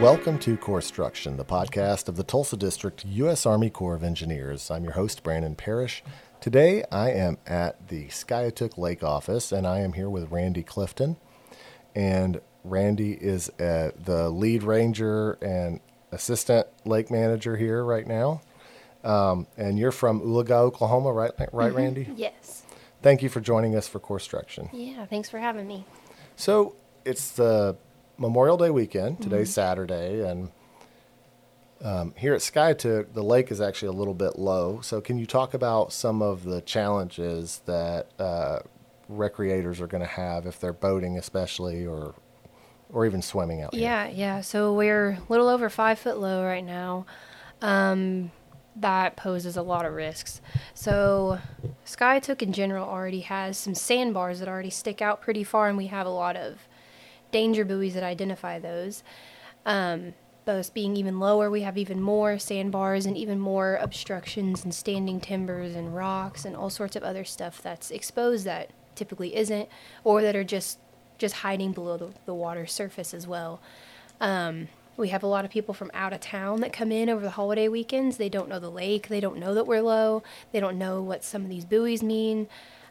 Welcome to Corpstruction, the podcast of the Tulsa District U.S. Army Corps of Engineers. I'm your host, Brandon Parrish. Today I am at the Skiatook Lake office and I am here with Randi Clifton. And Randi is uh, the lead ranger and assistant lake manager here right now. Um, and you're from Oologah, Oklahoma, right, right, Randi? Yes. Thank you for joining us for Corpstruction. Yeah, thanks for having me. So it's the Memorial Day weekend. Today's Saturday, and um, here at Skiatook, the lake is actually a little bit low. So can you talk about some of the challenges that uh, recreators are going to have if they're boating, especially, or or even swimming out here? Yeah, yeah. So we're a little over five foot low right now. Um, that poses a lot of risks. So Skiatook in general already has some sandbars that already stick out pretty far, and we have a lot of danger buoys that identify those. Um, those being even lower, we have even more sandbars and even more obstructions and standing timbers and rocks and all sorts of other stuff that's exposed that typically isn't, or that are just just hiding below the, the water surface as well. Um, we have a lot of people from out of town that come in over the holiday weekends. They don't know the lake. They don't know that we're low. They don't know what some of these buoys mean.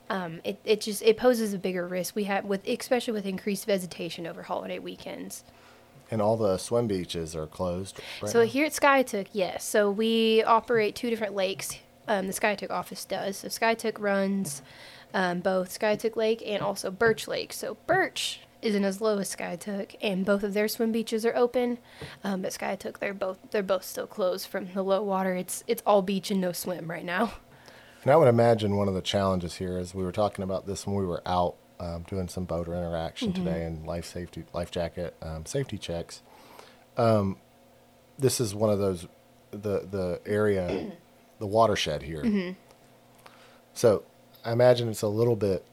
Um, it, it just it poses a bigger risk. We have with especially with increased vegetation over holiday weekends. And all the swim beaches are closed. Right So now? here at Skiatook, yes. So we operate two different lakes. Um, the Skiatook office does. So Skiatook runs um, both Skiatook Lake and also Birch Lake. So Birch isn't as low as Skiatook, and both of their swim beaches are open. Um, but Skiatook, they're both they're both still closed from the low water. It's it's all beach and no swim right now. And I would imagine one of the challenges here is we were talking about this when we were out um, doing some boater interaction today and life safety, life jacket um, safety checks. Um, this is one of those the the area, the watershed here. So I imagine it's a little bit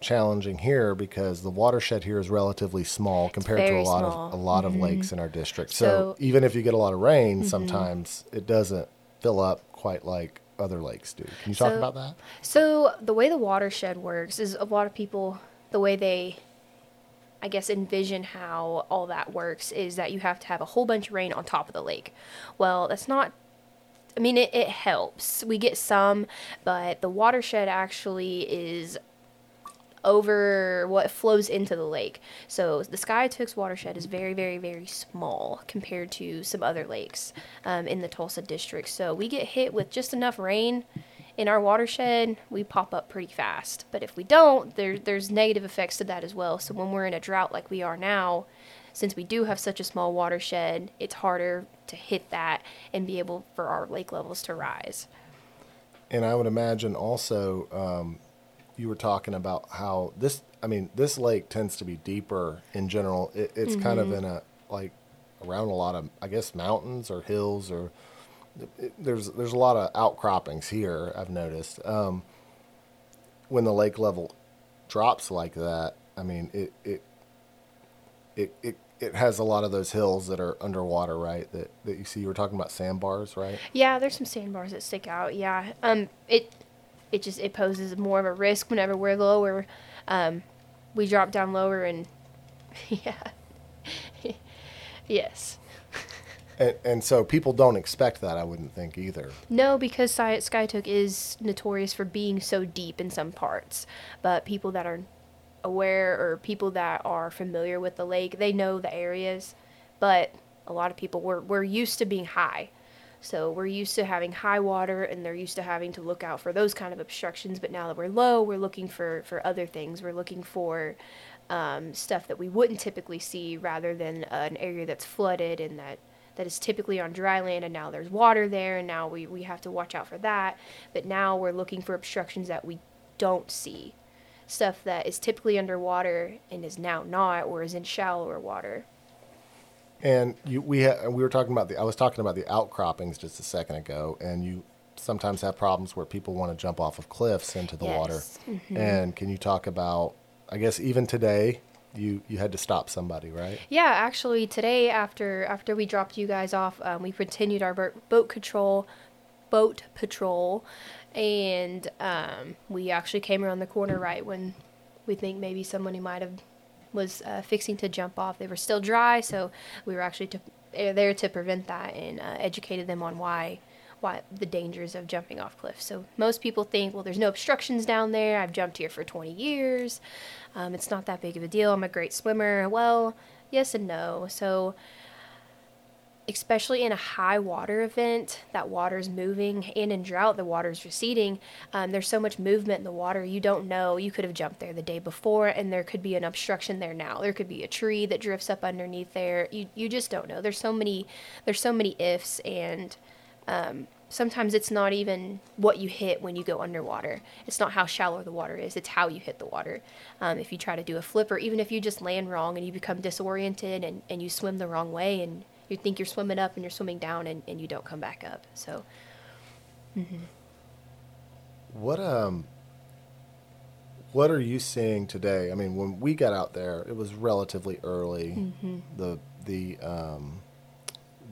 challenging here because the watershed here is relatively small compared to a lot small. of a lot of lakes in our district. So, So- even if you get a lot of rain, sometimes it doesn't fill up quite like other lakes do. Can you talk about that? So the way the watershed works is a lot of people the way they I guess envision how all that works is that you have to have a whole bunch of rain on top of the lake. Well, that's not I mean it, it helps. We get some, but the watershed actually is over what flows into the lake. So the Skiatook's watershed is very, very, very small compared to some other lakes um, in the Tulsa district. So we get hit with just enough rain in our watershed, we pop up pretty fast. But if we don't, there, there's negative effects to that as well. So when we're in a drought like we are now, since we do have such a small watershed, it's harder to hit that and be able for our lake levels to rise. And I would imagine also um, you were talking about how this. I mean, this lake tends to be deeper in general. It, it's kind of in a like around a lot of I guess mountains or hills or it, there's there's a lot of outcroppings here. I've noticed um, when the lake level drops like that. I mean, it it it it. It has a lot of those hills that are underwater, right? That, that you see. You were talking about sandbars, right? Yeah, there's some sandbars that stick out. Yeah, um, it it just it poses more of a risk whenever we're lower. Um, we drop down lower and yeah, yes. And, and so people don't expect that, I wouldn't think either. No, because Sky- Skiatook is notorious for being so deep in some parts. But people that are aware or people that are familiar with the lake, they know the areas. But a lot of people we're we're used to being high. So we're used to having high water and they're used to having to look out for those kind of obstructions. But now that we're low, we're looking for, for other things. We're looking for um, stuff that we wouldn't typically see rather than uh, an area that's flooded and that that is typically on dry land and now there's water there and now we, we have to watch out for that but now we're looking for obstructions that we don't see stuff that is typically underwater and is now not or is in shallower water And you, we ha- we were talking about the. I was talking about the outcroppings just a second ago, and you sometimes have problems where people want to jump off of cliffs into the water. Mm-hmm. And can you talk about? I guess even today, you you had to stop somebody, right? Yeah, actually, today after after we dropped you guys off, um, we continued our boat boat control, boat patrol, and um, we actually came around the corner right when we think maybe somebody might have was uh, fixing to jump off. They were still dry, so we were actually to, there to prevent that and uh, educated them on why why the dangers of jumping off cliffs. So most people think, well, there's no obstructions down there. I've jumped here for 20 years. Um, it's not that big of a deal. I'm a great swimmer. Well, yes and no. So especially in a high water event, that water's moving, and in drought, the water's receding. Um, there's so much movement in the water, you don't know. You could have jumped there the day before, and there could be an obstruction there now. There could be a tree that drifts up underneath there. You you just don't know. There's so many there's so many ifs, and um, sometimes it's not even what you hit when you go underwater. It's not how shallow the water is, it's how you hit the water. Um, if you try to do a flip, or even if you just land wrong and you become disoriented and, and you swim the wrong way and you think you're swimming up and you're swimming down and, and you don't come back up. So, mm-hmm. what um, what are you seeing today? I mean, when we got out there, it was relatively early. Mm-hmm. The the um,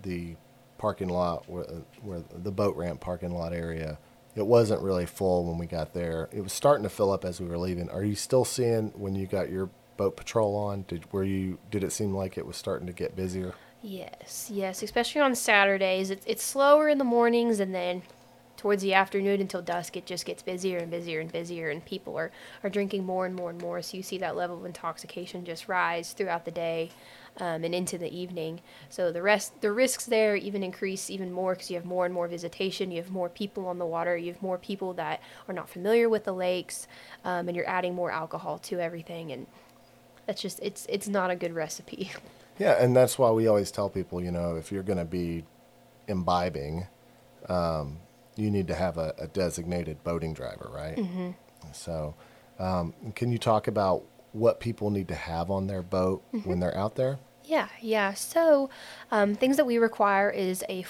the parking lot where, where the boat ramp parking lot area it wasn't really full when we got there. It was starting to fill up as we were leaving. Are you still seeing when you got your boat patrol on? Did were you did it seem like it was starting to get busier? Yes, yes, especially on Saturdays. It's it's slower in the mornings and then towards the afternoon until dusk it just gets busier and busier and busier and people are, are drinking more and more and more. So you see that level of intoxication just rise throughout the day um, and into the evening. So the rest the risks there even increase even more because you have more and more visitation you have more people on the water you have more people that are not familiar with the lakes um, and you're adding more alcohol to everything. And that's just it's it's not a good recipe Yeah, and that's why we always tell people, you know, if you're going to be imbibing, um, you need to have a, a, designated boating driver, right? Mm-hmm. So, um, can you talk about what people need to have on their boat mm-hmm. when they're out there? Yeah, yeah. So, um, things that we require is a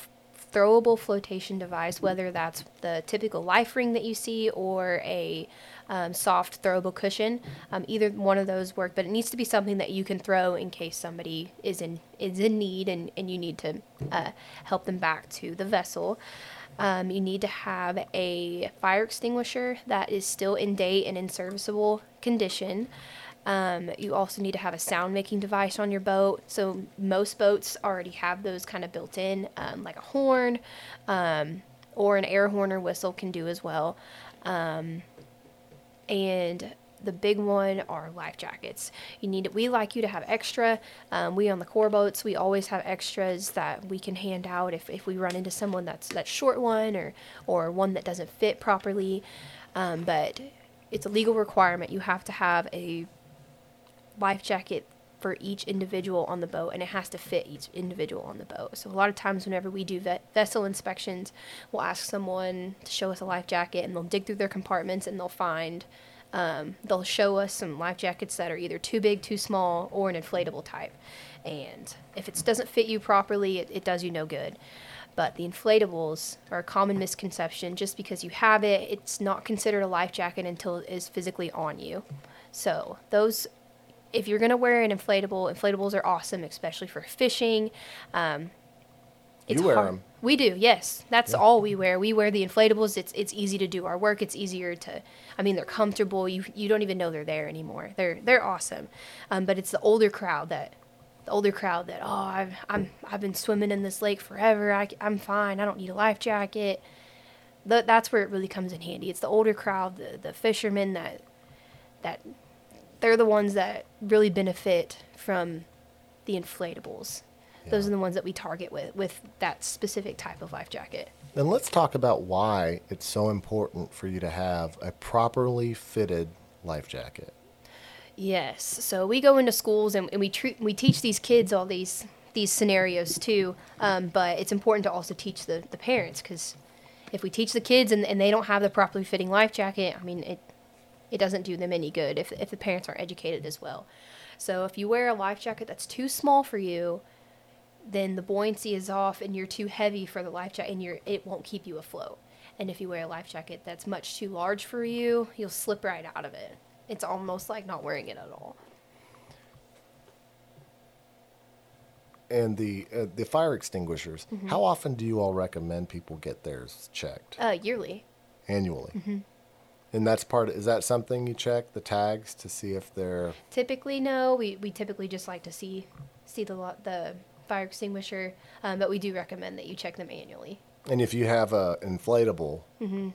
throwable flotation device, whether that's the typical life ring that you see or a um, soft throwable cushion. Um, either one of those work, but it needs to be something that you can throw in case somebody is in is in need and, and you need to uh, help them back to the vessel. Um, you need to have a fire extinguisher that is still in date and in serviceable condition. Um, you also need to have a sound making device on your boat. So most boats already have those kind of built in, um, like a horn um, or an air horn or whistle can do as well. Um, and the big one are life jackets. You need we like you to have extra. Um, we on the Corps boats we always have extras that we can hand out if, if we run into someone that's that short one or or one that doesn't fit properly. Um, but it's a legal requirement. You have to have a life jacket for each individual on the boat and it has to fit each individual on the boat. So a lot of times whenever we do vet- vessel inspections, we'll ask someone to show us a life jacket and they'll dig through their compartments and they'll find um, they'll show us some life jackets that are either too big, too small, or an inflatable type. And if it doesn't fit you properly, it, it does you no good. But the inflatables are a common misconception. Just because you have it, it's not considered a life jacket until it is physically on you. So those if you're going to wear an inflatable, inflatables are awesome, especially for fishing. Um, it's you wear hard. them. We do, yes. That's yeah. all we wear. We wear the inflatables. It's it's easy to do our work. It's easier to, I mean, they're comfortable. You you don't even know they're there anymore. They're they're awesome, um, but it's the older crowd that, the older crowd that oh I've I'm I've been swimming in this lake forever. I I'm fine. I don't need a life jacket. The, that's where it really comes in handy. It's the older crowd, the the fishermen that that they're the ones that really benefit from the inflatables. Yeah. Those are the ones that we target with with that specific type of life jacket. Then let's talk about why it's so important for you to have a properly fitted life jacket. Yes. So we go into schools and, and we treat we teach these kids all these these scenarios too. Um, but it's important to also teach the, the parents because if we teach the kids and, and they don't have the properly fitting life jacket, I mean, it it doesn't do them any good if, if the parents aren't educated as well. So if you wear a life jacket that's too small for you, then the buoyancy is off and you're too heavy for the life jacket and you're, it won't keep you afloat. And if you wear a life jacket that's much too large for you, you'll slip right out of it. It's almost like not wearing it at all. And the uh, the fire extinguishers. Mm-hmm. How often do you all recommend people get theirs checked? Uh, yearly. Annually. Mm-hmm. And that's part. Of, is that something you check the tags to see if they're? Typically, no. We we typically just like to see see the the fire extinguisher, um, but we do recommend that you check them annually. And if you have a inflatable, Mm-hmm.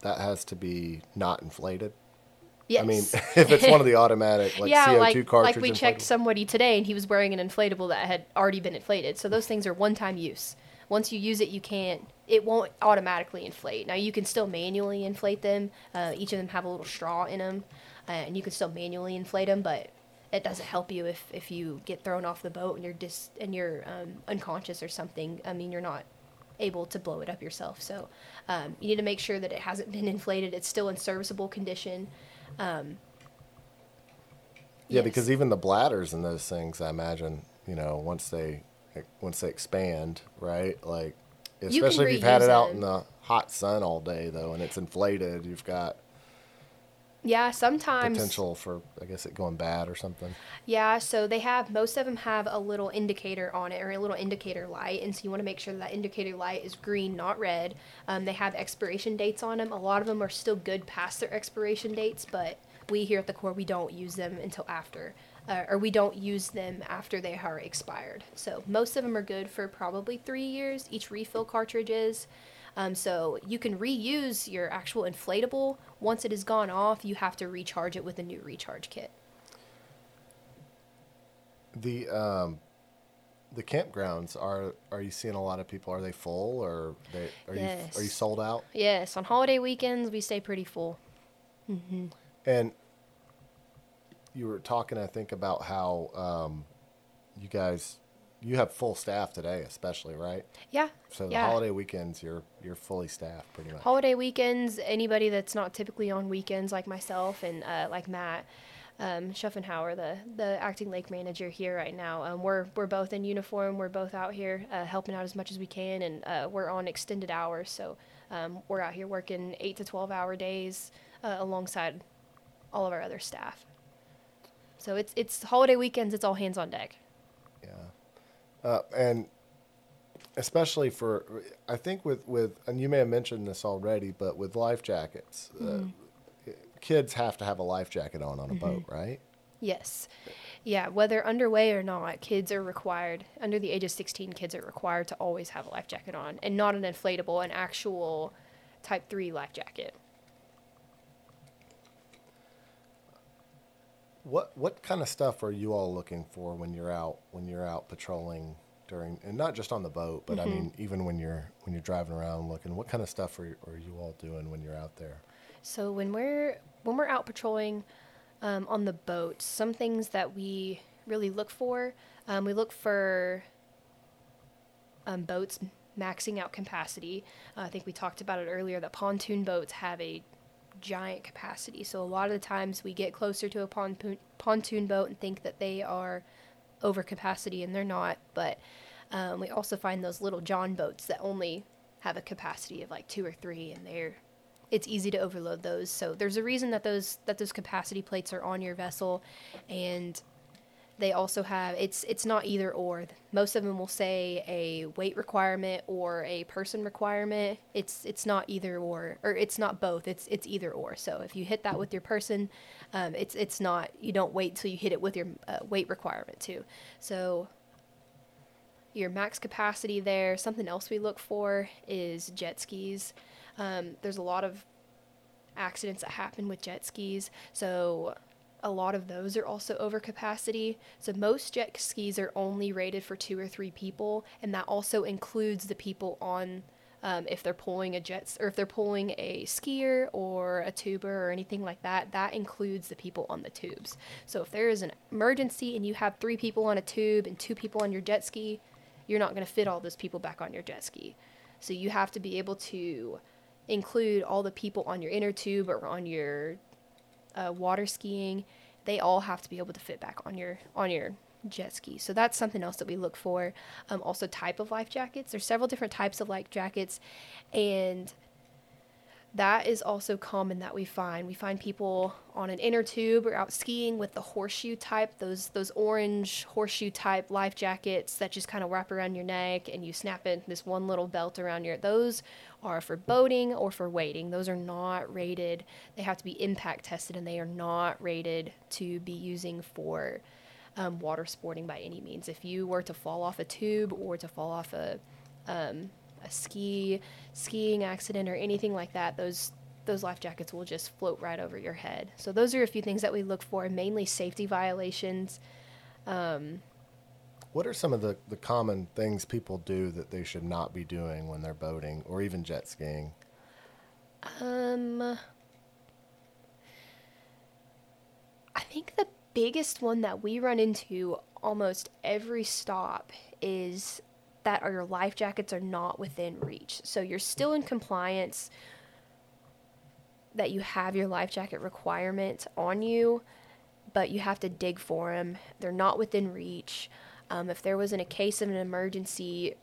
that has to be not inflated. Yes. I mean, if it's one of the automatic like yeah, CO2 like, cartridge, like we checked inflatables. somebody today and he was wearing an inflatable that had already been inflated. So those things are one time use. Once you use it, you can't, it won't automatically inflate. Now you can still manually inflate them. Uh, each of them have a little straw in them, uh, and you can still manually inflate them, but it doesn't help you if, if you get thrown off the boat and you're dis, and you're um, unconscious or something. I mean, you're not able to blow it up yourself. So um, you need to make sure that it hasn't been inflated. It's still in serviceable condition. Yeah, Yes. because even the bladders in those things, I imagine, you know, once they once they expand, right? Like, especially if you've had it out in the hot sun all day, though, and it's inflated, you've got Yeah, sometimes. potential for, I guess, it going bad or something. Yeah, so they have most of them have a little indicator on it or a little indicator light, and so you want to make sure that, that indicator light is green, not red. Um, they have expiration dates on them. A lot of them are still good past their expiration dates, but we here at the Corps we don't use them until after, uh, or we don't use them after they are expired. So most of them are good for probably three years. Each refill cartridge is. Um, so you can reuse your actual inflatable. Once it has gone off, you have to recharge it with a new recharge kit. The um, the campgrounds are are you seeing a lot of people? Are they full or they are you are you sold out? Yes, on holiday weekends we stay pretty full. And you were talking, I think, about how um, you guys you have full staff today, especially right. Yeah. So the yeah. holiday weekends, you're you're fully staffed pretty much. Holiday weekends, anybody that's not typically on weekends like myself and uh, like Matt um, Schuffenhauer, the the acting lake manager here right now, um, we're we're both in uniform. We're both out here uh, helping out as much as we can, and uh, we're on extended hours. So um, we're out here working eight to twelve hour days uh, alongside all of our other staff. So it's it's holiday weekends. It's all hands on deck. Yeah, uh, and especially for I think with with and you may have mentioned this already, but with life jackets, uh, kids have to have a life jacket on on a boat, right? Yes. Yeah, whether underway or not, kids are required, under the age of 16, kids are required to always have a life jacket on and not an inflatable, an actual type 3 life jacket. What what kind of stuff are you all looking for when you're out when you're out patrolling during and not just on the boat, but I mean even when you're when you're driving around looking, what kind of stuff are, are you all doing when you're out there? So when we're when we're out patrolling um, on the boat, some things that we really look for, um, we look for um, boats maxing out capacity. Uh, I think we talked about it earlier. that pontoon boats have a giant capacity, so a lot of the times we get closer to a pontoon boat and think that they are over capacity, and they're not. But um, we also find those little John boats that only have a capacity of like two or three, and they're it's easy to overload those. So there's a reason that those that those capacity plates are on your vessel, and they also have it's it's not either or. Most of them will say a weight requirement or a person requirement. It's it's not either or or it's not both. It's it's either or. So if you hit that with your person, um, it's it's not you don't wait till you hit it with your uh, weight requirement too. So your max capacity there. Something else we look for is jet skis. Um, there's a lot of accidents that happen with jet skis, so a lot of those are also over capacity. So most jet skis are only rated for two or three people, and that also includes the people on. Um, if they're pulling a jet or if they're pulling a skier or a tuber or anything like that, that includes the people on the tubes. So if there is an emergency and you have three people on a tube and two people on your jet ski, you're not going to fit all those people back on your jet ski. So you have to be able to include all the people on your inner tube or on your uh, water skiing. They all have to be able to fit back on your on your jet ski. So that's something else that we look for. Um, also, type of life jackets. There's several different types of life jackets, and that is also common that we find. We find people on an inner tube or out skiing with the horseshoe type, those those orange horseshoe type life jackets that just kind of wrap around your neck and you snap in this one little belt around your. Those are for boating or for wading. Those are not rated. They have to be impact tested and they are not rated to be using for um, water sporting by any means. If you were to fall off a tube or to fall off a um, a ski skiing accident or anything like that, those those life jackets will just float right over your head. So those are a few things that we look for, mainly safety violations. What are some of the, the common things people do that they should not be doing when they're boating or even jet skiing? Um, I think the biggest one that we run into almost every stop is that are your life jackets are not within reach. So you're still in compliance that you have your life jacket requirement on you, but you have to dig for them. They're not within reach. Um, if there was in a case of an emergency,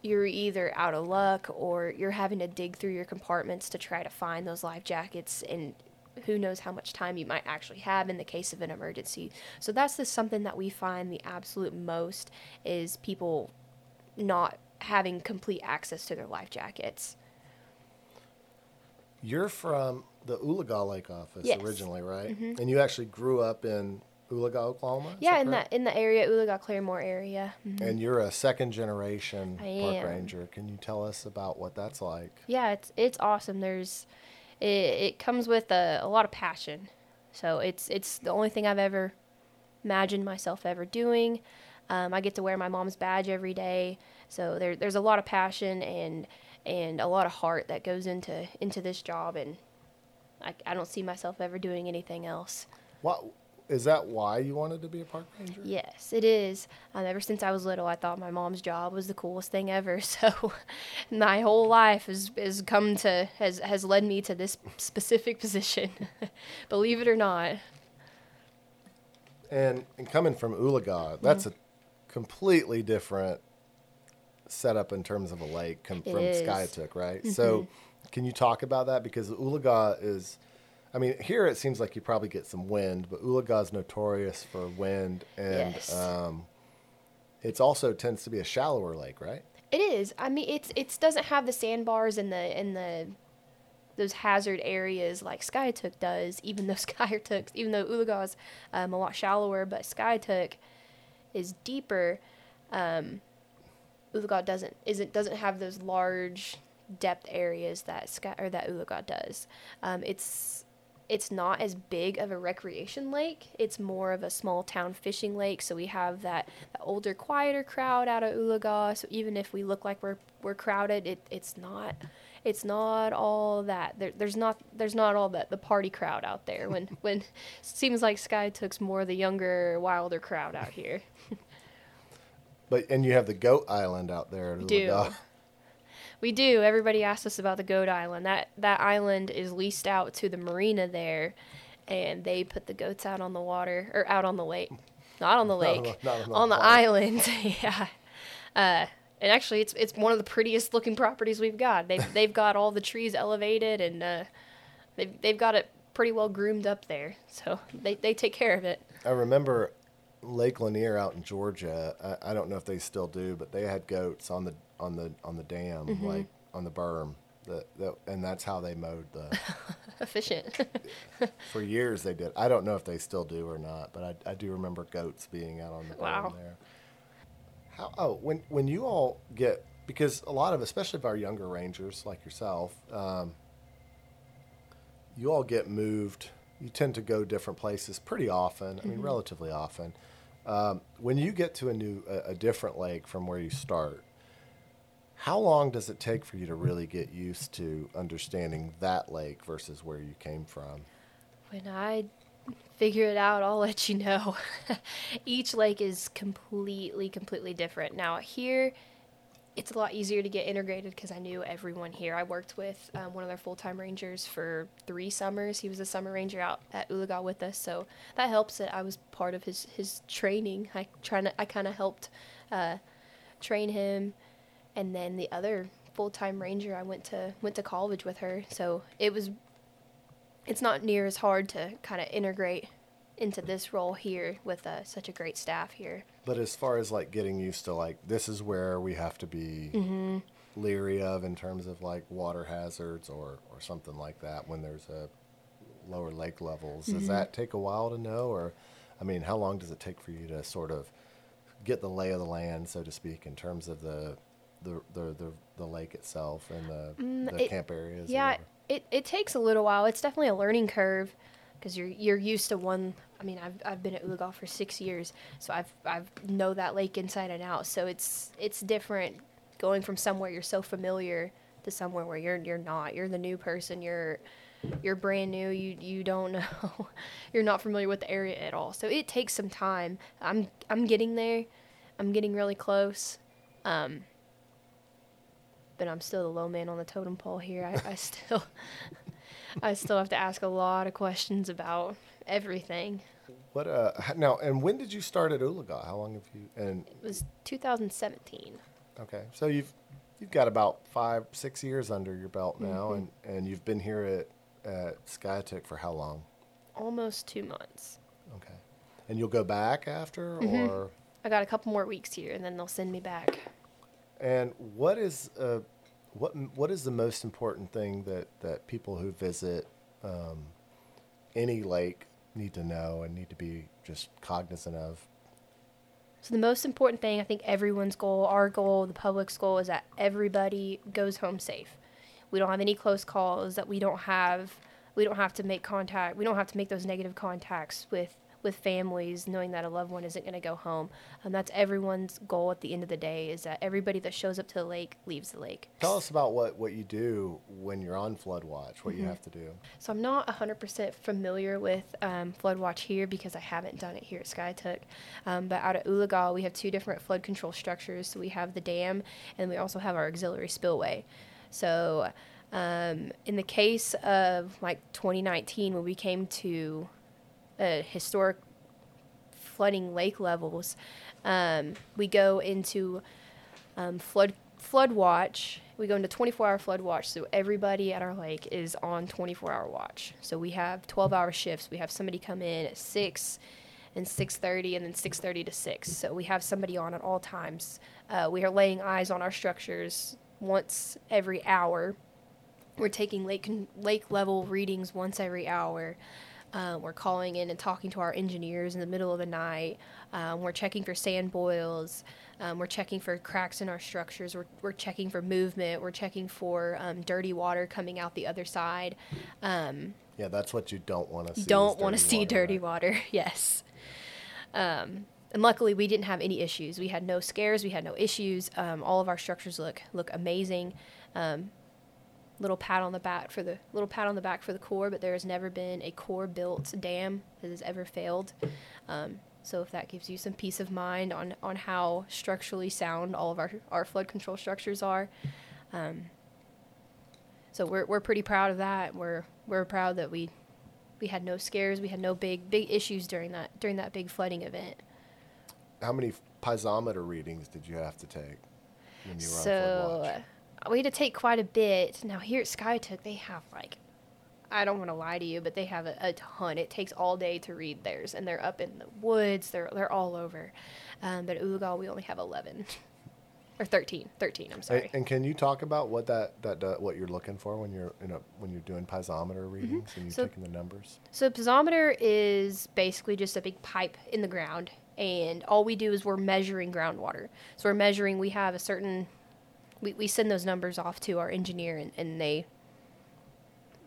you're either out of luck or you're having to dig through your compartments to try to find those life jackets and who knows how much time you might actually have in the case of an emergency. So that's just something that we find the absolute most is people not having complete access to their life jackets. You're from the Oologah Lake office Yes. originally, right? And you actually grew up in Oologah, Oklahoma? Yeah, in correct? that in the area, Oologah Claremore area. Mhm. And you're a second generation park ranger. Can you tell us about what that's like? Yeah, it's it's awesome. There's it, it comes with a, a lot of passion. So it's it's the only thing I've ever imagined myself ever doing. Um, I get to wear my mom's badge every day. So there, there's a lot of passion and and a lot of heart that goes into into this job and I, I don't see myself ever doing anything else. What is that? Why you wanted to be a park ranger? Yes, it is. Um, ever since I was little, I thought my mom's job was the coolest thing ever. So, my whole life has has come to has has led me to this specific position. Believe it or not. And, and coming from Oologah, that's a completely different setup in terms of a lake com- from is. Skiatook, right? So, can you talk about that? Because Oologah is, I mean, here it seems like you probably get some wind, but Oologah is notorious for wind, and Yes. um, it's also tends to be a shallower lake, right? It is. I mean, it's it doesn't have the sandbars and the and the those hazard areas like Skiatook does. Even though Skiatook, even though Oologah's um, a lot shallower, but Skiatook is deeper. Um, Oologah doesn't isn't doesn't have those large depth areas that Sky or that Oologah does. Um, it's it's not as big of a recreation lake. It's more of a small town fishing lake. So we have that, that older, quieter crowd out of Oologah. So even if we look like we're we're crowded, it, it's not it's not all that. There, there's not there's not all that the party crowd out there. When when seems like Skiatook's more the younger, wilder crowd out here. But and you have the Goat Island out there. We do. We do. Everybody asks us about the Goat Island. That that island is leased out to the marina there, and they put the goats out on the water or out on the lake, not on the Not on lake, the- on the on the island. yeah. Uh, and actually, it's it's one of the prettiest looking properties we've got. They've they've got all the trees elevated, and uh, they've they've got it pretty well groomed up there. So they they take care of it. I remember Lake Lanier out in Georgia. I, I don't know if they still do, but they had goats on the on the on the dam, Mm-hmm. like on the berm. The, the, and that's how they mowed the. Efficient. for years they did. I don't know if they still do or not, but I, I do remember goats being out on the Wow. berm there. How? Oh, when when you all get because a lot of, especially of our younger rangers like yourself, um, you all get moved. You tend to go different places pretty often. I mean, Mm-hmm. relatively often. Um, when you get to a new, a, a different lake from where you start, how long does it take for you to really get used to understanding that lake versus where you came from? When I figure it out, I'll let you know. Each lake is completely, completely different. Now, here, it's a lot easier to get integrated because I knew everyone here. I worked with um, one of their full time rangers for three summers. He was a summer ranger out at Oologah with us, so that helps that I was part of his, his training. I trying to I kind of helped uh, train him, and then the other full time ranger I went to went to college with her, so it was it's not near as hard to kind of integrate into this role here with uh, such a great staff here. But as far as like getting used to like this is where we have to be leery of in terms of like water hazards or or something like that when there's a lower lake levels. Does that take a while to know or I mean, how long does it take for you to sort of get the lay of the land, so to speak, in terms of the the the the, the lake itself and the, Mm, the it- camp areas? Yeah, it, it takes a little while. It's definitely a learning curve because you're you're used to one. I mean, I've I've been at Oologah for six years, so I've I've know that lake inside and out. So it's it's different going from somewhere you're so familiar to somewhere where you're you're not. You're the new person. You're you're brand new. You you don't know. you're not familiar with the area at all. So it takes some time. I'm I'm getting there. I'm getting really close. Um, but I'm still the low man on the totem pole here. I, I still, I still have to ask a lot of questions about everything. What uh now? And when did you start at Oologah? How long have you? And It was 2017. okay, so you've you've got about five six years under your belt now, Mhm. and and you've been here at at Skiatook for how long? Almost two months. Okay, and you'll go back after, Mhm. or I got a couple more weeks here, and then they'll send me back. And what is uh what what is the most important thing that that people who visit um, any lake need to know and need to be just cognizant of? So the most important thing, I think everyone's goal, our goal, the public's goal, is that everybody goes home safe. We don't have any close calls. That we don't have, we don't have to make contact. We don't have to make those negative contacts with with families, knowing that a loved one isn't going to go home. And that's everyone's goal at the end of the day. Is that everybody that shows up to the lake leaves the lake. Tell us about what what you do when you're on flood watch. What you have to do. So I'm not 100% familiar with um, flood watch here because I haven't done it here at Skiatook. Um, but out at Oologah, we have two different flood control structures. So we have the dam and we also have our auxiliary spillway. So um, in the case of like 2019, when we came to uh, historic flooding lake levels, um, we go into um, flood flood watch. We go into 24 hour flood watch, so everybody at our lake is on 24 hour watch. So we have 12 hour shifts. We have somebody come in at six and 6:30, and then 6:30 to 6. So we have somebody on at all times. Uh, we are laying eyes on our structures once every hour. We're taking lake lake level readings once every hour. Um, we're calling in and talking to our engineers in the middle of the night. Um, we're checking for sand boils. Um, we're checking for cracks in our structures. We're, we're checking for movement. We're checking for um, dirty water coming out the other side. Um, Yeah, that's what you don't want to see. don't want to see water, dirty right? water. yes. Um, and luckily, we didn't have any issues. We had no scares. We had no issues. Um, all of our structures look look amazing. Um, little pat on the back for the little pat on the back for the Corps, but there has never been a Corps built dam that has ever failed. Um, so if that gives you some peace of mind on, on how structurally sound all of our, our flood control structures are, um, so we're, we're pretty proud of that. We're we're proud that we we had no scares, we had no big big issues during that during that big flooding event. How many piezometer readings did you have to take when you were on flood watch? Uh, we had to take quite a bit. Now here at Skiatook, they have like I don't want to lie to you, but they have a, a ton. It takes all day to read theirs, and they're up in the woods. They're they're all over. Um, but at Oologah, we only have eleven or 13. 13, I'm sorry. and can you talk about what that that do, what you're looking for when you're in a, when you're doing piezometer readings and you're Mm-hmm. So- taking the numbers? So piezometer is basically just a big pipe in the ground, and all we do is we're measuring groundwater. So we're measuring. We have a certain. We, we send those numbers off to our engineer, and, and they.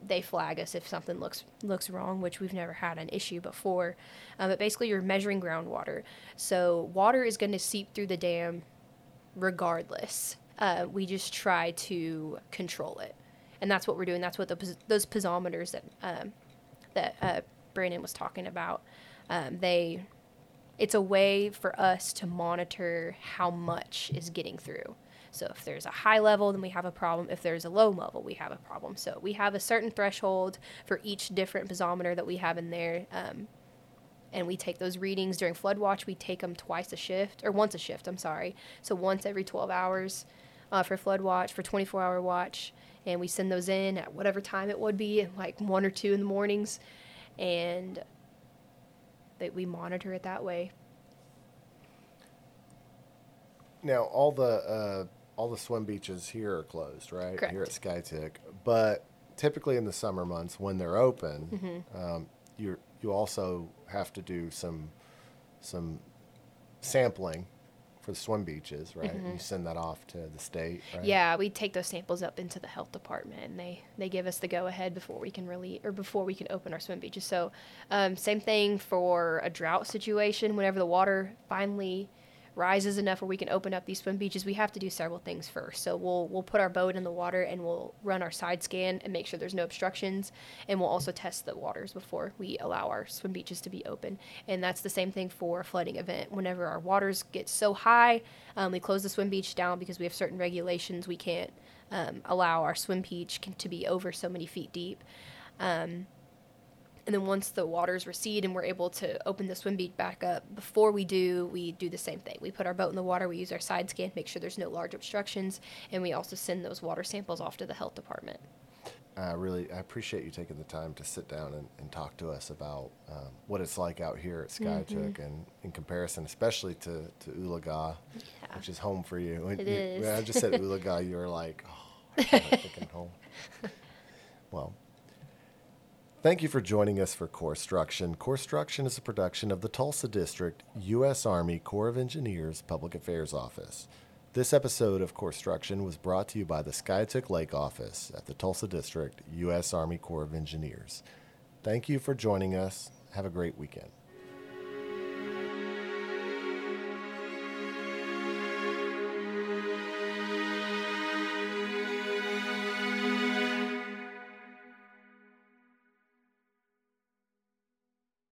They flag us if something looks looks wrong, which we've never had an issue before. Um, but basically, you're measuring groundwater. So water is going to seep through the dam, regardless. Uh, we just try to control it, and that's what we're doing. That's what the, those piezometers that um, that uh, Brandon was talking about. Um, they, it's a way for us to monitor how much is getting through. So if there's a high level, then we have a problem. If there's a low level, we have a problem. So we have a certain threshold for each different piezometer that we have in there. Um, and we take those readings during flood watch. We take them twice a shift, or once a shift, I'm sorry. So once every 12 hours uh, for flood watch, for 24 hour watch. And we send those in at whatever time it would be, like one or two in the mornings. And that we monitor it that way. Now all the uh, all the swim beaches here are closed, right? Correct. Here at Skiatook, but typically in Mm-hmm. the summer months when they're open, um, you you also have to do some some sampling for the swim beaches, right? Mm-hmm. You send that off to the state, right? Yeah, we take those samples up into the health department, and they they give us the go ahead before we can release or before we can open our swim beaches. So, um, same thing for a drought situation. Whenever the water finally rises enough where we can open up these swim beaches, we have to do several things first. So we'll we'll put our boat in the water and we'll run our side scan and make sure there's no obstructions, and we'll also test the waters before we allow our swim beaches to be open. And that's the same thing for a flooding event. Whenever our waters get so high, um, we close the swim beach down because we have certain regulations. We can't um, allow our swim beach to be over so many feet deep. Um, and then once the waters recede and we're able to open the swim beach back up, before we do, we do the same thing. We put our boat in the water, we use our side scan, make sure there's no large obstructions, and we also send those water samples off to the health department. I really I appreciate you taking the time to sit down and, and talk to us about um, what it's like out here at Skiatook Mm-hmm. and in comparison, especially to, to Oologah, Yeah. which is home for you. When It you- is. When I just said Oologah, you were like, oh, I'm thinking home. Well, thank you for joining us for Corpstruction. Corpstruction is a production of the Tulsa District, U.S. Army Corps of Engineers Public Affairs Office. This episode of Corpstruction was brought to you by the Skiatook Lake Office at the Tulsa District, U.S. Army Corps of Engineers. Thank you for joining us. Have a great weekend.